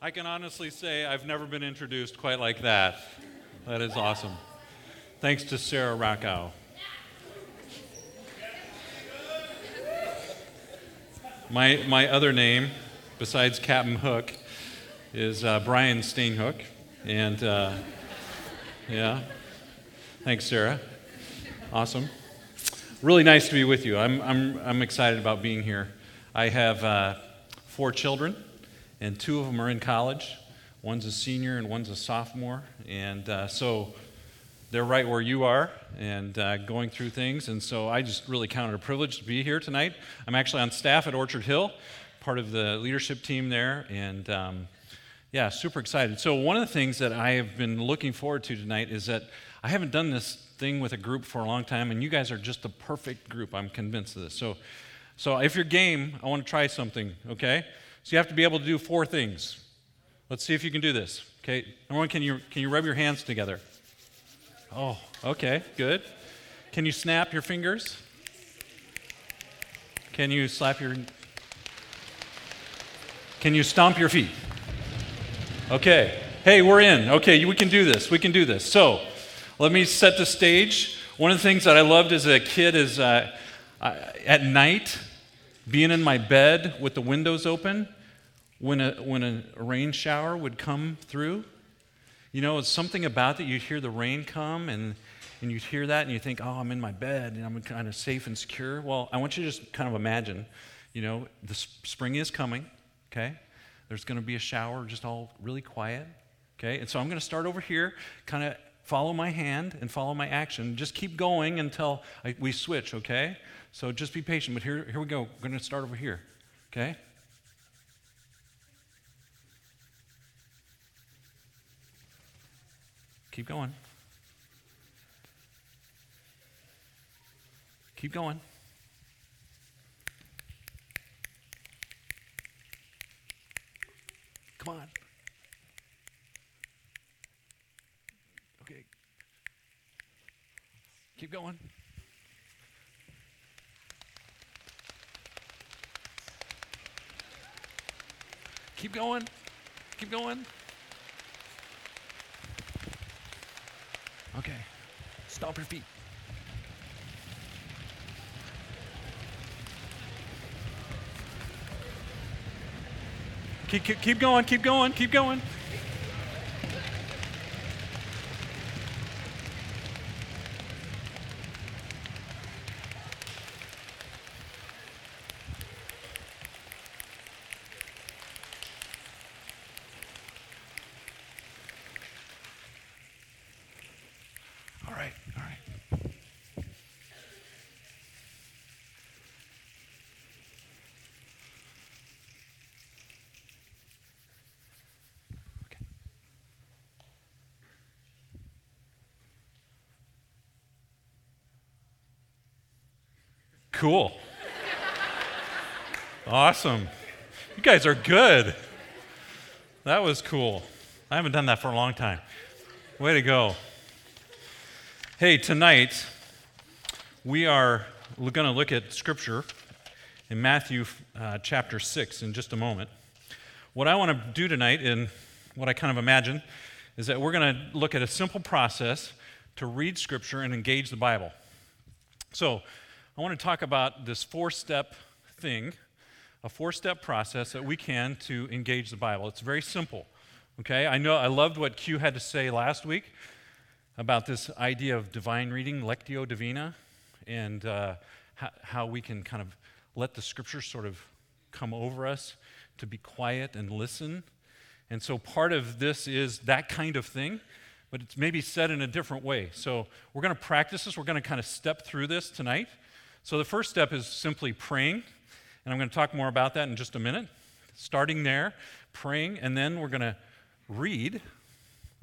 I can honestly say I've never been introduced quite like that. That is awesome. Thanks to Sarah Rackow. My, my other name, besides Captain Hook, is uh, Brian Steenhoek. And uh, yeah, thanks, Sarah. Awesome. Really nice to be with you. I'm, I'm, I'm excited about being here. I have uh, four children and two of them are in college. One's a senior and one's a sophomore. And uh, so they're right where you are and uh, going through things. And so I just really count it a privilege to be here tonight. I'm actually on staff at Orchard Hill, part of the leadership team there. And um, yeah, super excited. So, one of the things that I have been looking forward to tonight is that I haven't done this thing with a group for a long time, and you guys are just the perfect group. I'm convinced of this. So, so if you're game, I want to try something, okay? So you have to be able to do four things. Let's see if you can do this. Okay. Number one, can you, can you rub your hands together? Oh, okay, good. Can you snap your fingers? Can you slap your. Can you stomp your feet? Okay. Hey, we're in. Okay, we can do this. We can do this. So let me set the stage. One of the things that I loved as a kid is uh, at night, being in my bed with the windows open when a, when a rain shower would come through. You know, it's something about that. You'd hear the rain come and, and you'd hear that and you think, oh, I'm in my bed and I'm kind of safe and secure. Well, I want you to just kind of imagine, you know, the spring is coming, okay? There's going to be a shower, just all really quiet, okay? And so I'm going to start over here, kind of follow my hand and follow my action. Just keep going until I, we switch, okay? So just be patient. But here, here we go. We're going to start over here, okay? Keep going. Keep going. Come on. Okay. Keep going. Keep going. Keep going. Okay. Stomp your feet. Keep, keep, keep going, keep going, keep going. Cool. awesome. You guys are good. That was cool. I haven't done that for a long time. Way to go. Hey, tonight we are going to look at Scripture in Matthew uh, chapter 6 in just a moment. What I want to do tonight, and what I kind of imagine, is that we're going to look at a simple process to read Scripture and engage the Bible. So, I want to talk about this four step thing, a four step process that we can to engage the Bible. It's very simple. Okay, I know I loved what Q had to say last week about this idea of divine reading, lectio divina, and uh, how, how we can kind of let the scriptures sort of come over us to be quiet and listen. And so part of this is that kind of thing, but it's maybe said in a different way. So we're going to practice this. We're going to kind of step through this tonight. So the first step is simply praying, and I'm going to talk more about that in just a minute. Starting there, praying, and then we're going to read,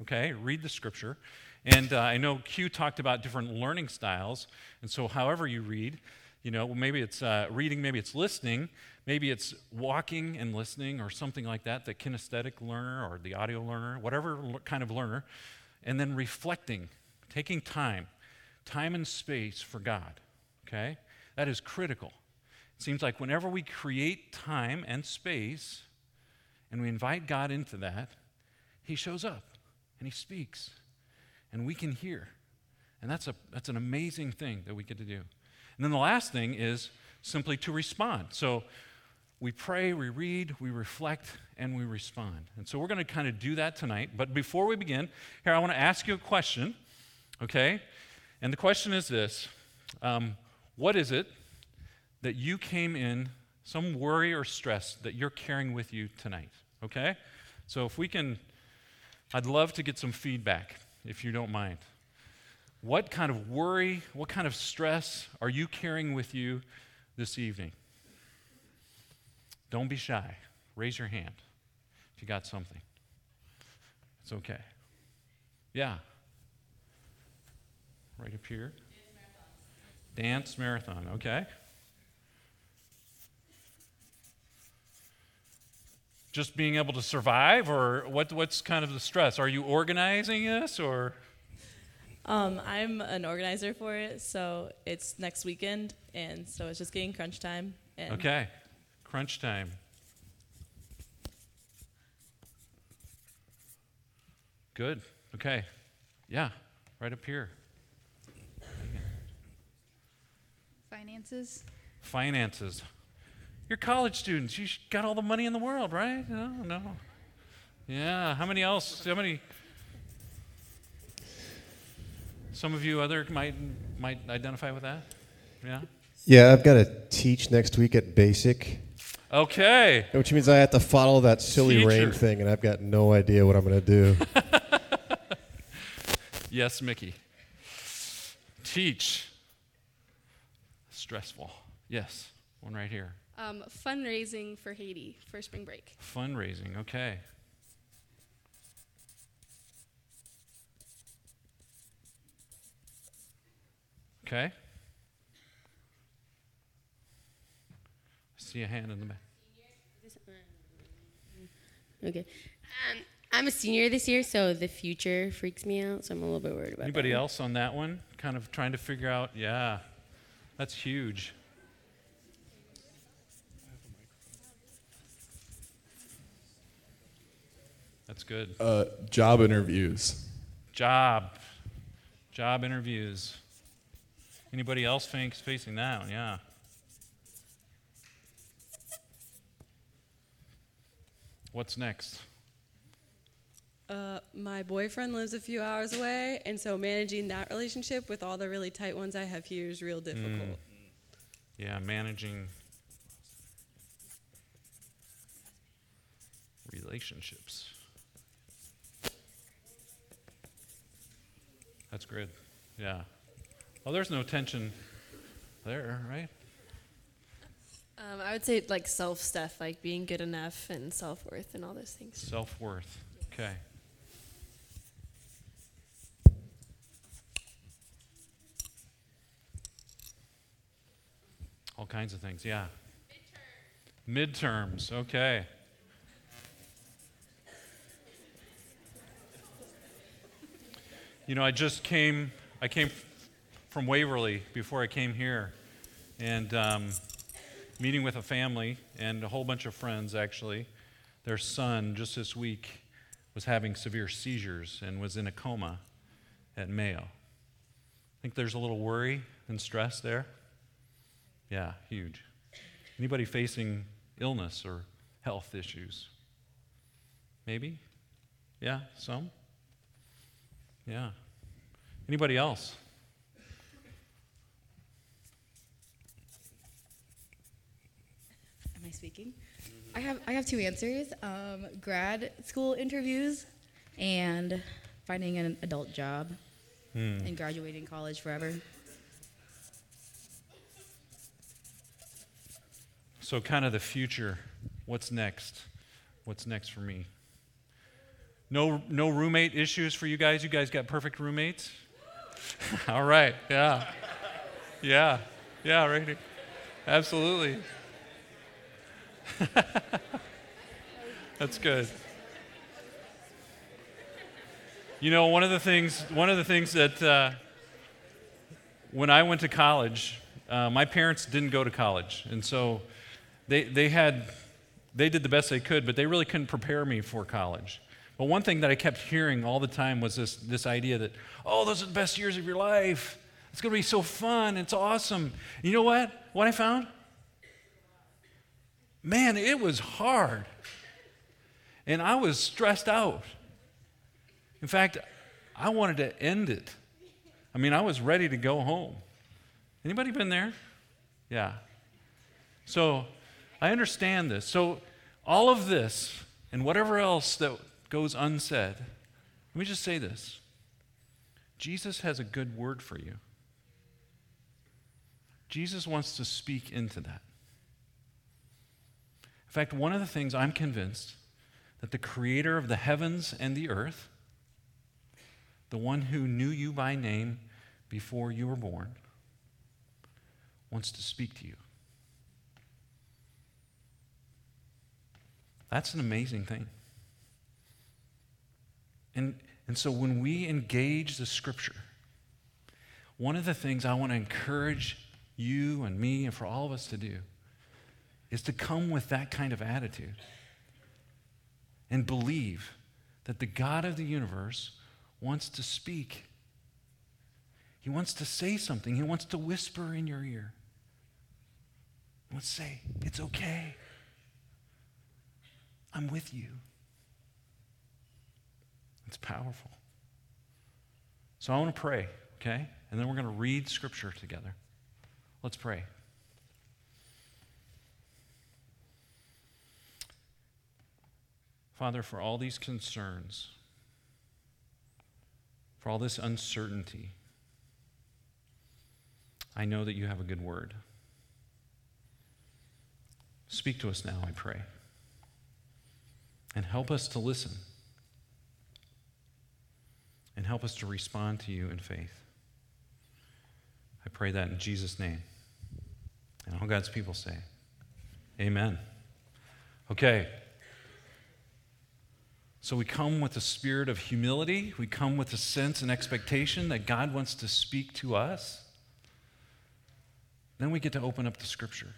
okay, read the scripture. And uh, I know Q talked about different learning styles, and so however you read, you know, maybe it's uh, reading, maybe it's listening, maybe it's walking and listening, or something like that, the kinesthetic learner or the audio learner, whatever kind of learner, and then reflecting, taking time, time and space for God, okay? That is critical. It seems like whenever we create time and space and we invite God into that, He shows up and He speaks, and we can hear. And that's, a, that's an amazing thing that we get to do. And then the last thing is simply to respond. So we pray, we read, we reflect, and we respond. And so we're going to kind of do that tonight. But before we begin, here, I want to ask you a question, okay? And the question is this um, What is it that you came in, some worry or stress that you're carrying with you tonight, okay? So if we can, I'd love to get some feedback, if you don't mind. What kind of worry, what kind of stress are you carrying with you this evening? Don't be shy. Raise your hand if you got something. It's okay. Yeah. Right up here. Dance marathon, okay. Just being able to survive, or what, what's kind of the stress? Are you organizing this, or? Um, I'm an organizer for it, so it's next weekend, and so it's just getting crunch time. okay, crunch time. Good. Okay. Yeah, right up here. Finances. Finances. You're college students. You got all the money in the world, right? No, no. Yeah. How many else? How many some of you other might might identify with that. Yeah. Yeah, I've got to teach next week at Basic. Okay. Which means I have to follow that silly Teacher. rain thing, and I've got no idea what I'm going to do. yes, Mickey. Teach. Stressful. Yes, one right here. Um, fundraising for Haiti for spring break. Fundraising. Okay. Okay. I see a hand in the back. Okay. Um, I'm a senior this year, so the future freaks me out, so I'm a little bit worried about Anybody that. else on that one? Kind of trying to figure out, yeah, that's huge. That's good. Uh, job interviews. Job. Job interviews. Anybody else thinks facing that one? Yeah. What's next? Uh, my boyfriend lives a few hours away, and so managing that relationship with all the really tight ones I have here is real difficult. Mm. Yeah, managing relationships. That's good. Yeah. Well, there's no tension there, right? Um, I would say like self stuff, like being good enough and self worth and all those things. Self worth. Okay. All kinds of things, yeah. Midterms, okay. You know, I just came, I came from Waverly before I came here, and um, meeting with a family and a whole bunch of friends, actually. Their son, just this week, was having severe seizures and was in a coma at Mayo. I think there's a little worry and stress there. Yeah, huge. Anybody facing illness or health issues? Maybe? Yeah, some? Yeah. Anybody else? Am I speaking? I have I have two answers: um, grad school interviews and finding an adult job Hmm. and graduating college forever. So, kind of the future. What's next? What's next for me? No, no roommate issues for you guys? You guys got perfect roommates? All right. Yeah. Yeah. Yeah, right. here. Absolutely. That's good. You know, one of the things, one of the things that uh, when I went to college, uh, my parents didn't go to college, and so they, they had they did the best they could, but they really couldn't prepare me for college. But one thing that I kept hearing all the time was this, this idea that, oh, those are the best years of your life. It's going to be so fun. It's awesome. You know what? What I found? Man, it was hard. And I was stressed out. In fact, I wanted to end it. I mean, I was ready to go home. Anybody been there? Yeah. So I understand this. So all of this and whatever else that goes unsaid, let me just say this Jesus has a good word for you. Jesus wants to speak into that. In fact, one of the things I'm convinced that the creator of the heavens and the earth, the one who knew you by name before you were born, wants to speak to you. That's an amazing thing. And, and so when we engage the scripture, one of the things I want to encourage you and me and for all of us to do is to come with that kind of attitude and believe that the God of the universe wants to speak. He wants to say something. He wants to whisper in your ear. To say, It's okay. I'm with you. It's powerful. So I want to pray, okay? And then we're going to read scripture together. Let's pray. Father, for all these concerns, for all this uncertainty, I know that you have a good word. Speak to us now, I pray. And help us to listen. And help us to respond to you in faith. I pray that in Jesus' name. And all God's people say, Amen. Okay. So we come with a spirit of humility. We come with a sense and expectation that God wants to speak to us. Then we get to open up the scripture.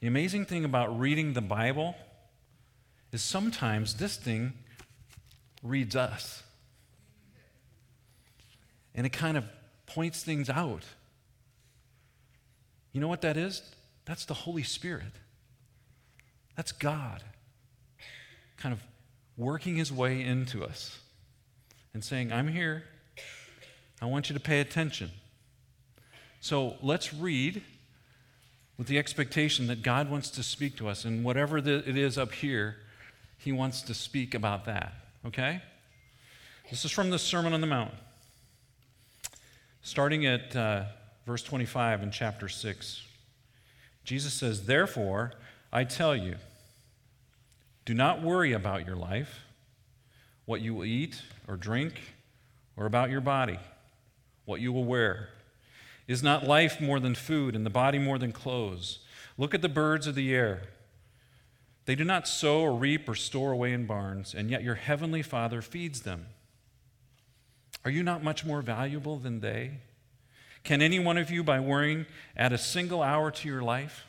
The amazing thing about reading the Bible is sometimes this thing reads us. And it kind of points things out. You know what that is? That's the Holy Spirit. That's God kind of working his way into us and saying, I'm here. I want you to pay attention. So let's read with the expectation that God wants to speak to us, and whatever it is up here, he wants to speak about that. Okay? This is from the Sermon on the Mount. Starting at uh, verse 25 in chapter 6, Jesus says, Therefore, I tell you, do not worry about your life, what you will eat or drink, or about your body, what you will wear. Is not life more than food, and the body more than clothes? Look at the birds of the air. They do not sow or reap or store away in barns, and yet your heavenly Father feeds them. Are you not much more valuable than they? Can any one of you, by worrying, add a single hour to your life?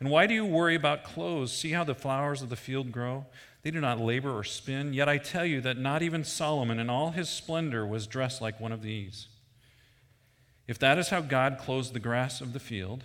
And why do you worry about clothes? See how the flowers of the field grow? They do not labor or spin. Yet I tell you that not even Solomon in all his splendor was dressed like one of these. If that is how God clothes the grass of the field,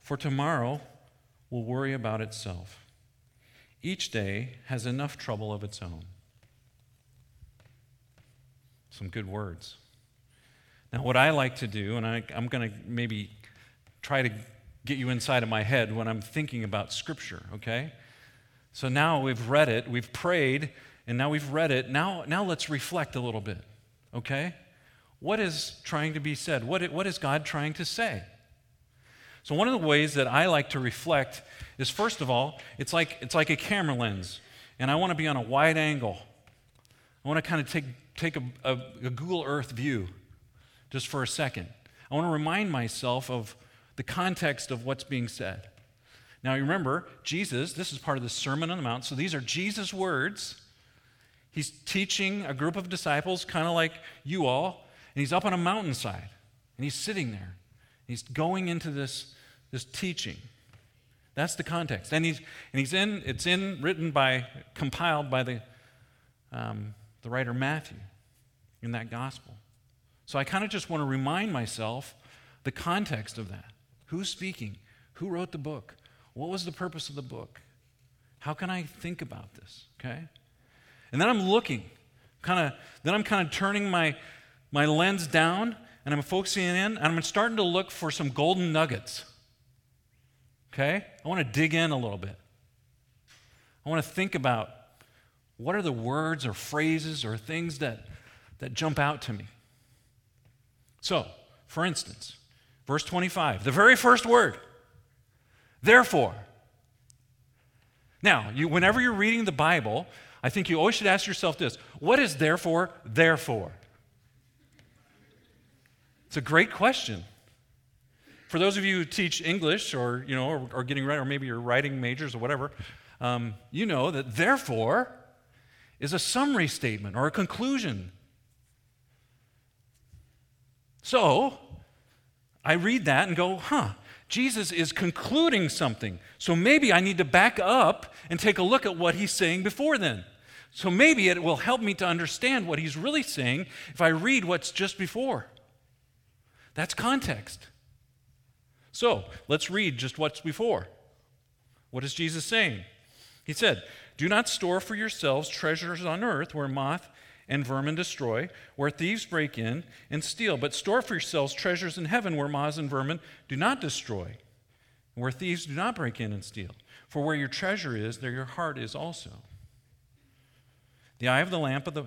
for tomorrow will worry about itself. Each day has enough trouble of its own. Some good words. Now, what I like to do, and I, am going to maybe try to get you inside of my head when I'm thinking about Scripture, okay? So now we've read it, we've prayed, and now we've read it. Now, now let's reflect a little bit, okay? What is trying to be said? What, what is God trying to say? So, one of the ways that I like to reflect is first of all, it's like, it's like a camera lens, and I want to be on a wide angle. I want to kind of take, take a, a, a Google Earth view just for a second. I want to remind myself of the context of what's being said. Now, you remember, Jesus, this is part of the Sermon on the Mount, so these are Jesus' words. He's teaching a group of disciples, kind of like you all, and he's up on a mountainside, and he's sitting there. He's going into this, this teaching. That's the context. And he's, and he's in, it's in, written by, compiled by the, um, the writer Matthew in that gospel. So I kind of just want to remind myself the context of that. Who's speaking? Who wrote the book? What was the purpose of the book? How can I think about this? Okay? And then I'm looking, kind of, then I'm kind of turning my, my lens down and I'm focusing in and I'm starting to look for some golden nuggets. Okay? I want to dig in a little bit. I want to think about what are the words or phrases or things that, that jump out to me. So, for instance, verse 25, the very first word, therefore. Now, you, whenever you're reading the Bible, I think you always should ask yourself this what is therefore, therefore? It's a great question. For those of you who teach English or, you know, or, or getting or maybe you're writing majors or whatever, um, you know that therefore is a summary statement or a conclusion. So, I read that and go, huh, Jesus is concluding something. So maybe I need to back up and take a look at what he's saying before then. So maybe it will help me to understand what he's really saying if I read what's just before. That's context. So let's read just what's before. What is Jesus saying? He said, Do not store for yourselves treasures on earth where moth and vermin destroy, where thieves break in and steal, but store for yourselves treasures in heaven where moths and vermin do not destroy, where thieves do not break in and steal. For where your treasure is, there your heart is also. The eye of the lamp of the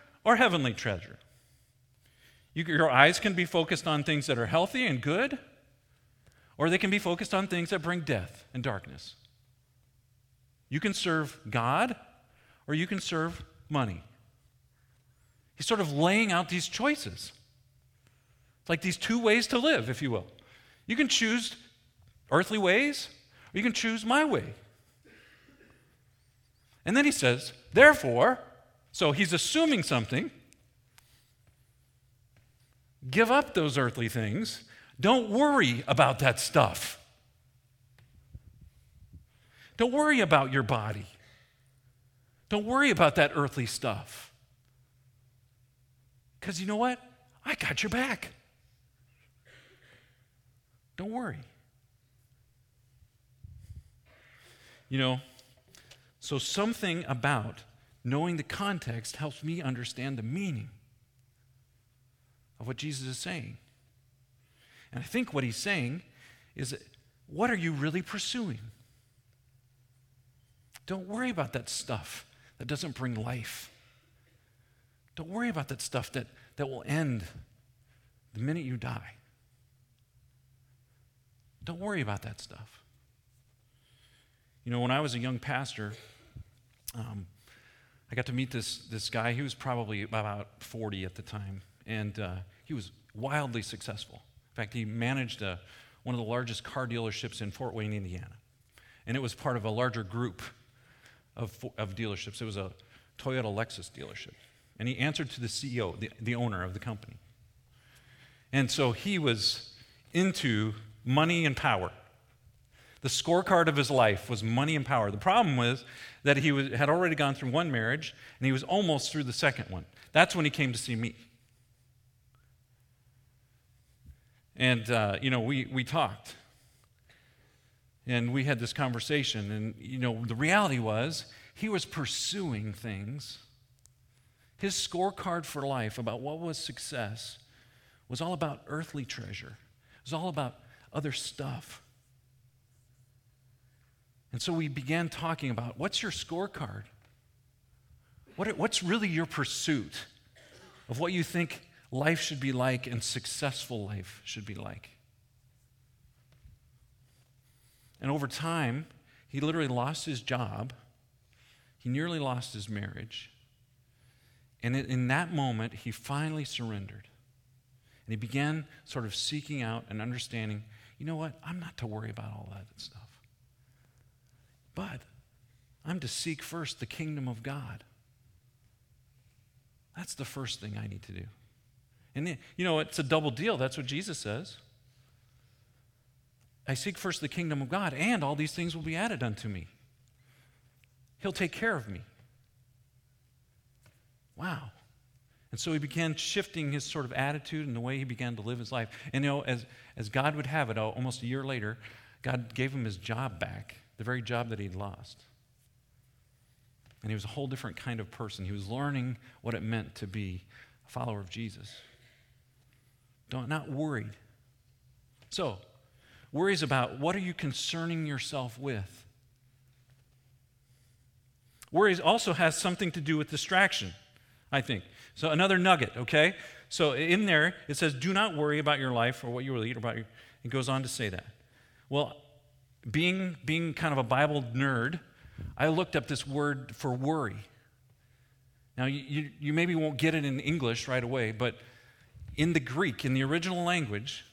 or heavenly treasure. You, your eyes can be focused on things that are healthy and good, or they can be focused on things that bring death and darkness. You can serve God, or you can serve money. He's sort of laying out these choices. It's like these two ways to live, if you will. You can choose earthly ways, or you can choose my way. And then he says, therefore, so he's assuming something. Give up those earthly things. Don't worry about that stuff. Don't worry about your body. Don't worry about that earthly stuff. Because you know what? I got your back. Don't worry. You know, so something about knowing the context helps me understand the meaning of what Jesus is saying. And I think what he's saying is what are you really pursuing? Don't worry about that stuff that doesn't bring life. Don't worry about that stuff that, that will end the minute you die. Don't worry about that stuff. You know, when I was a young pastor, um, I got to meet this, this guy. He was probably about 40 at the time, and uh, he was wildly successful. In fact, he managed a, one of the largest car dealerships in Fort Wayne, Indiana. And it was part of a larger group of, of dealerships. It was a Toyota Lexus dealership. And he answered to the CEO, the, the owner of the company. And so he was into money and power. The scorecard of his life was money and power. The problem was that he was, had already gone through one marriage and he was almost through the second one. That's when he came to see me. And, uh, you know, we, we talked. And we had this conversation, and you know, the reality was he was pursuing things. His scorecard for life about what was success was all about earthly treasure, it was all about other stuff. And so we began talking about what's your scorecard? What, what's really your pursuit of what you think life should be like and successful life should be like? And over time, he literally lost his job. He nearly lost his marriage. And in that moment, he finally surrendered. And he began sort of seeking out and understanding you know what? I'm not to worry about all that stuff. But I'm to seek first the kingdom of God. That's the first thing I need to do. And then, you know, it's a double deal. That's what Jesus says. I seek first the kingdom of God, and all these things will be added unto me. He'll take care of me. Wow. And so he began shifting his sort of attitude and the way he began to live his life. And you know, as, as God would have it, uh, almost a year later, God gave him his job back, the very job that he'd lost. And he was a whole different kind of person. He was learning what it meant to be a follower of Jesus. Don't, not worried. So, worries about what are you concerning yourself with? Worries also has something to do with distraction, I think. So, another nugget, okay? So, in there, it says, do not worry about your life or what you will eat or about your. It goes on to say that. Well, being, being kind of a Bible nerd, I looked up this word for worry. Now, you, you, you maybe won't get it in English right away, but in the Greek, in the original language,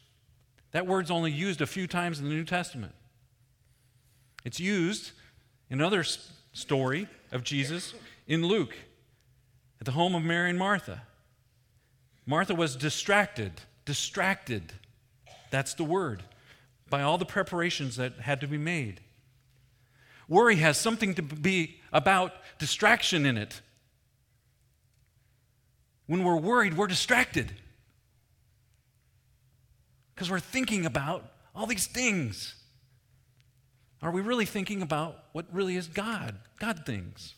that word's only used a few times in the New Testament. It's used in another story of Jesus in Luke at the home of Mary and Martha. Martha was distracted, distracted. That's the word, by all the preparations that had to be made. Worry has something to be about distraction in it. When we're worried, we're distracted because we're thinking about all these things. Are we really thinking about what really is God, God things?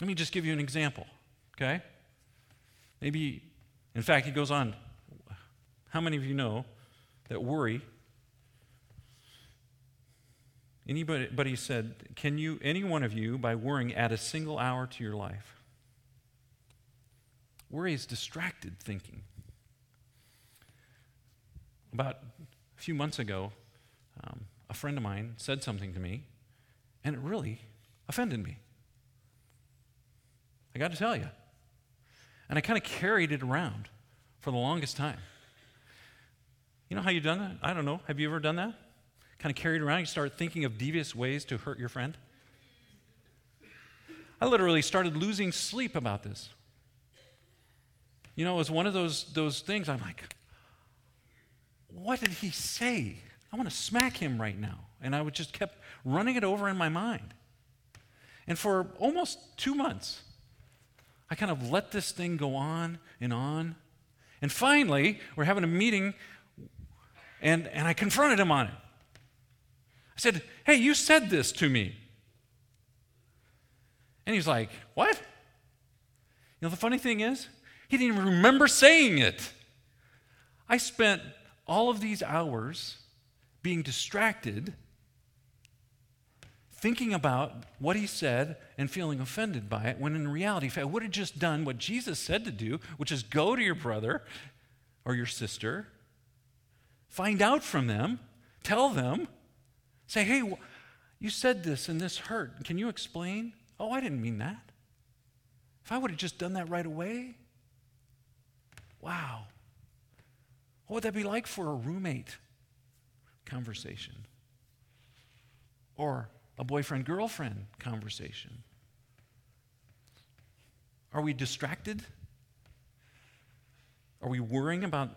Let me just give you an example, okay? Maybe, in fact, he goes on. How many of you know that worry? Anybody said, Can you, any one of you, by worrying, add a single hour to your life? Worry is distracted thinking. About a few months ago, um, a friend of mine said something to me, and it really offended me. I got to tell you. And I kind of carried it around for the longest time. You know how you've done that? I don't know. Have you ever done that? Kind of carried around, you start thinking of devious ways to hurt your friend? I literally started losing sleep about this. You know, it was one of those, those things I'm like, what did he say? I want to smack him right now. And I would just kept running it over in my mind. And for almost two months, I kind of let this thing go on and on. And finally, we're having a meeting, and, and I confronted him on it. I said, Hey, you said this to me. And he's like, What? You know, the funny thing is, he didn't even remember saying it. I spent all of these hours being distracted, thinking about what he said and feeling offended by it, when in reality, I would have just done what Jesus said to do, which is go to your brother or your sister, find out from them, tell them, say, hey, you said this and this hurt. Can you explain? Oh, I didn't mean that. If I would have just done that right away, wow. What would that be like for a roommate conversation? Or a boyfriend girlfriend conversation? Are we distracted? Are we worrying about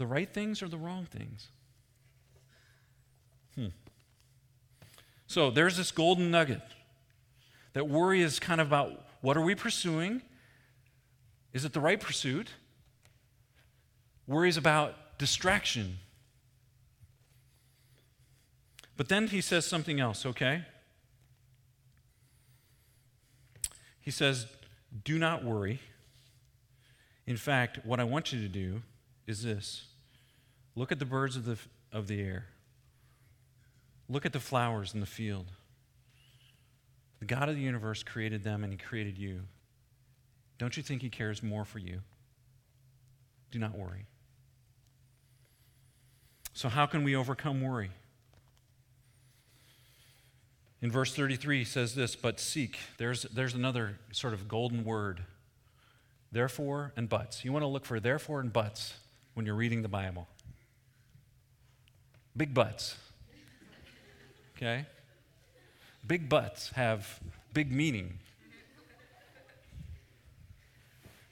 the right things or the wrong things? Hmm. So there's this golden nugget that worry is kind of about what are we pursuing? Is it the right pursuit? worries about distraction. But then he says something else, okay? He says, Do not worry. In fact, what I want you to do is this look at the birds of the, of the air, look at the flowers in the field. The God of the universe created them and He created you. Don't you think He cares more for you? Do not worry. So, how can we overcome worry? In verse 33, he says this, but seek. There's, there's another sort of golden word. Therefore and buts. You want to look for therefore and buts when you're reading the Bible. Big buts. Okay? Big buts have big meaning.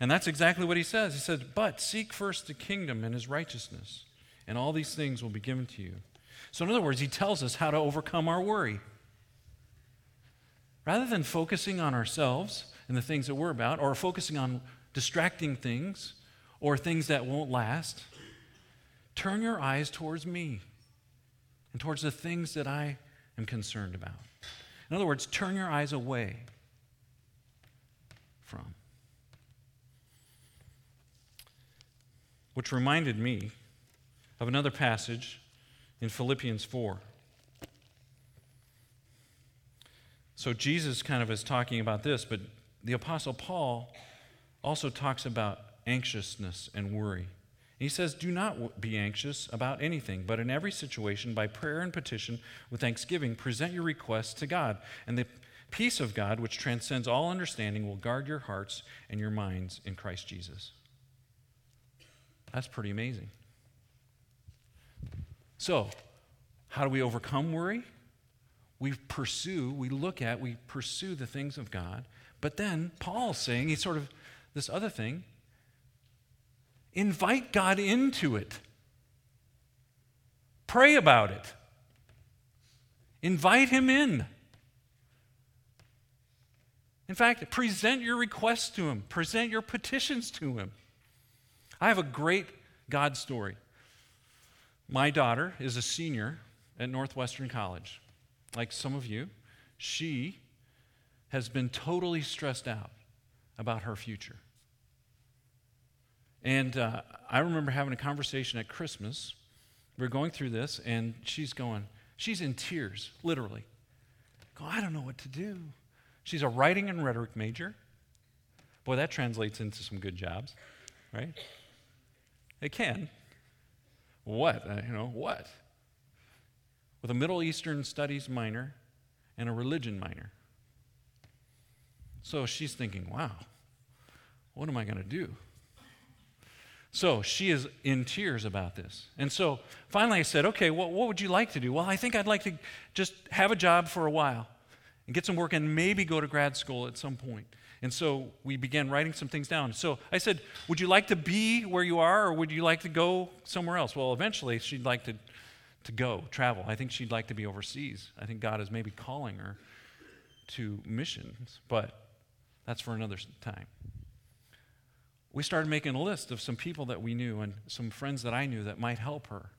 And that's exactly what he says. He says, But seek first the kingdom and his righteousness, and all these things will be given to you. So, in other words, he tells us how to overcome our worry. Rather than focusing on ourselves and the things that we're about, or focusing on distracting things or things that won't last, turn your eyes towards me and towards the things that I am concerned about. In other words, turn your eyes away from. Which reminded me of another passage in Philippians 4. So Jesus kind of is talking about this, but the Apostle Paul also talks about anxiousness and worry. He says, Do not be anxious about anything, but in every situation, by prayer and petition, with thanksgiving, present your requests to God. And the peace of God, which transcends all understanding, will guard your hearts and your minds in Christ Jesus. That's pretty amazing. So, how do we overcome worry? We pursue, we look at, we pursue the things of God. But then Paul's saying, he's sort of this other thing invite God into it. Pray about it. Invite Him in. In fact, present your requests to Him, present your petitions to Him. I have a great God story. My daughter is a senior at Northwestern College. Like some of you, she has been totally stressed out about her future. And uh, I remember having a conversation at Christmas. We are going through this, and she's going, she's in tears, literally. Go, I don't know what to do. She's a writing and rhetoric major. Boy, that translates into some good jobs, right? It can. What? Uh, you know, what? With a Middle Eastern studies minor and a religion minor. So she's thinking, wow, what am I going to do? So she is in tears about this. And so finally I said, okay, well, what would you like to do? Well, I think I'd like to just have a job for a while and get some work and maybe go to grad school at some point. And so we began writing some things down. So I said, Would you like to be where you are or would you like to go somewhere else? Well, eventually she'd like to, to go, travel. I think she'd like to be overseas. I think God is maybe calling her to missions, but that's for another time. We started making a list of some people that we knew and some friends that I knew that might help her.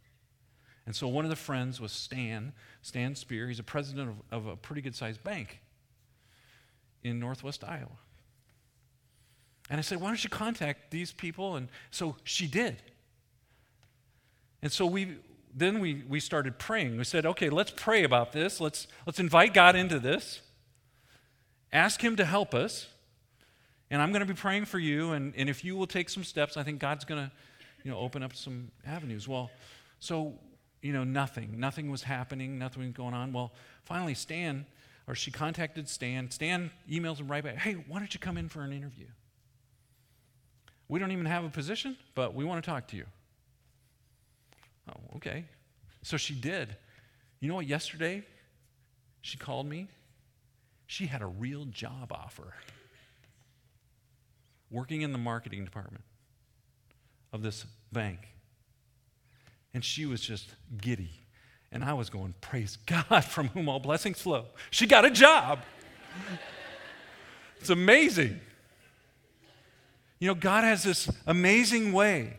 And so one of the friends was Stan, Stan Spear. He's a president of, of a pretty good sized bank in northwest Iowa. And I said, why don't you contact these people? And so she did. And so we then we, we started praying. We said, okay, let's pray about this. Let's, let's invite God into this. Ask Him to help us. And I'm going to be praying for you. And, and if you will take some steps, I think God's going to you know, open up some avenues. Well, so, you know, nothing. Nothing was happening. Nothing was going on. Well, finally, Stan, or she contacted Stan. Stan emails him right back, hey, why don't you come in for an interview? We don't even have a position, but we want to talk to you. Oh, okay. So she did. You know what? Yesterday, she called me. She had a real job offer working in the marketing department of this bank. And she was just giddy. And I was going, Praise God, from whom all blessings flow. She got a job. it's amazing. You know, God has this amazing way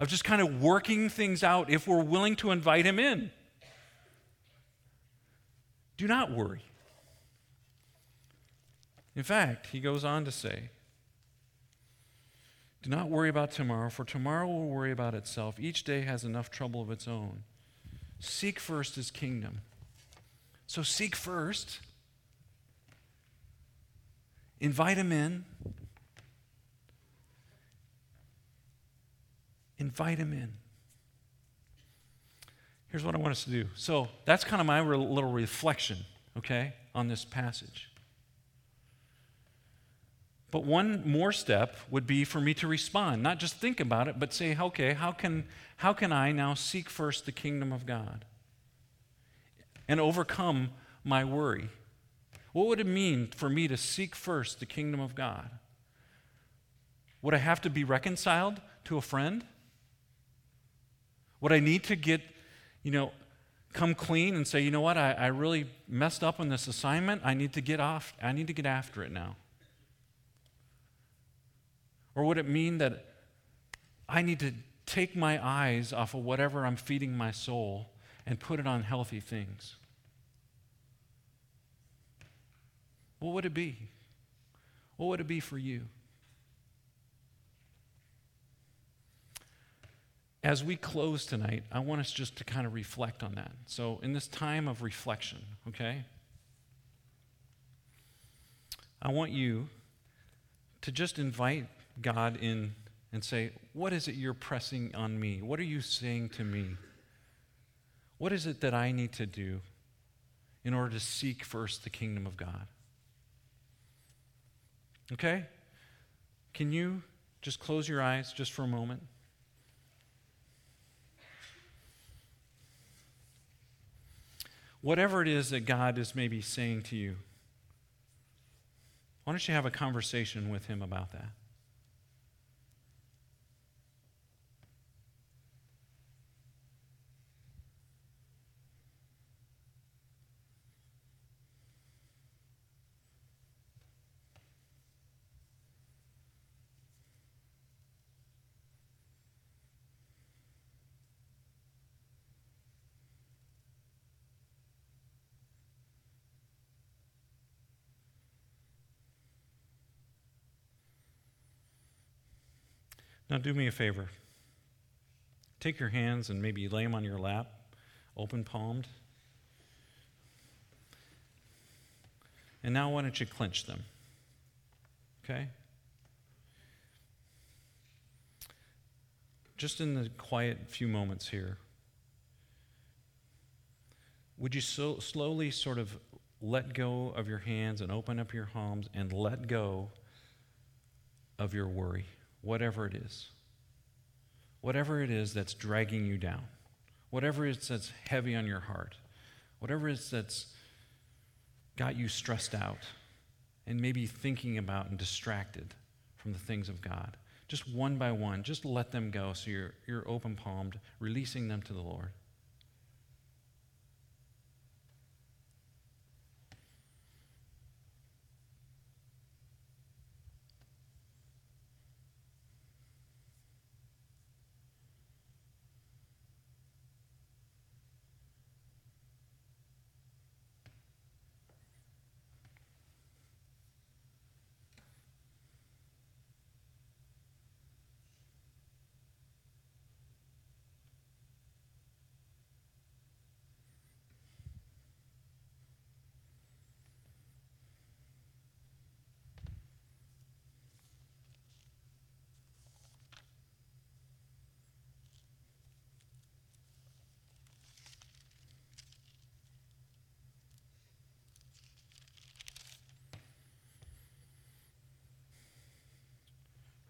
of just kind of working things out if we're willing to invite Him in. Do not worry. In fact, he goes on to say, Do not worry about tomorrow, for tomorrow will worry about itself. Each day has enough trouble of its own. Seek first his kingdom. So seek first. Invite him in. Invite him in. Here's what I want us to do. So that's kind of my little reflection, okay, on this passage. But one more step would be for me to respond, not just think about it, but say, okay, how can, how can I now seek first the kingdom of God and overcome my worry? What would it mean for me to seek first the kingdom of God? Would I have to be reconciled to a friend? Would I need to get, you know, come clean and say, you know what, I, I really messed up on this assignment. I need to get off, I need to get after it now. Or would it mean that I need to take my eyes off of whatever I'm feeding my soul and put it on healthy things? What would it be? What would it be for you? As we close tonight, I want us just to kind of reflect on that. So, in this time of reflection, okay, I want you to just invite God in and say, What is it you're pressing on me? What are you saying to me? What is it that I need to do in order to seek first the kingdom of God? Okay? Can you just close your eyes just for a moment? Whatever it is that God is maybe saying to you, why don't you have a conversation with Him about that? Now, do me a favor. Take your hands and maybe lay them on your lap, open palmed. And now, why don't you clench them? Okay? Just in the quiet few moments here, would you so slowly sort of let go of your hands and open up your palms and let go of your worry? Whatever it is. Whatever it is that's dragging you down. Whatever it is that's heavy on your heart. Whatever it is that's got you stressed out and maybe thinking about and distracted from the things of God. Just one by one, just let them go so you're, you're open palmed, releasing them to the Lord.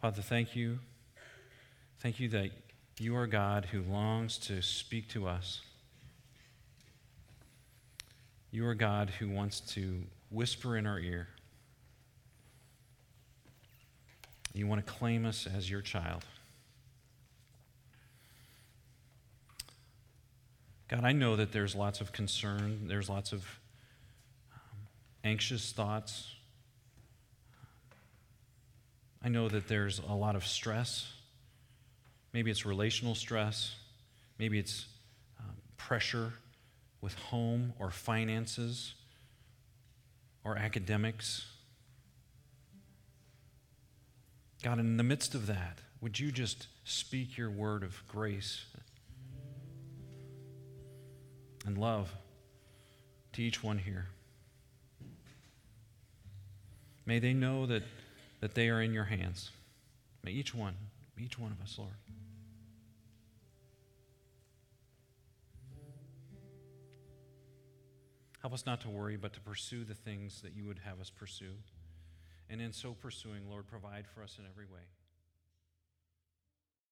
Father, thank you. Thank you that you are God who longs to speak to us. You are God who wants to whisper in our ear. You want to claim us as your child. God, I know that there's lots of concern, there's lots of um, anxious thoughts. I know that there's a lot of stress. Maybe it's relational stress, maybe it's um, pressure with home or finances or academics. God, in the midst of that, would you just speak your word of grace and love to each one here? May they know that, that they are in your hands. May each one, each one of us, Lord. Help us not to worry, but to pursue the things that you would have us pursue. And in so pursuing, Lord, provide for us in every way.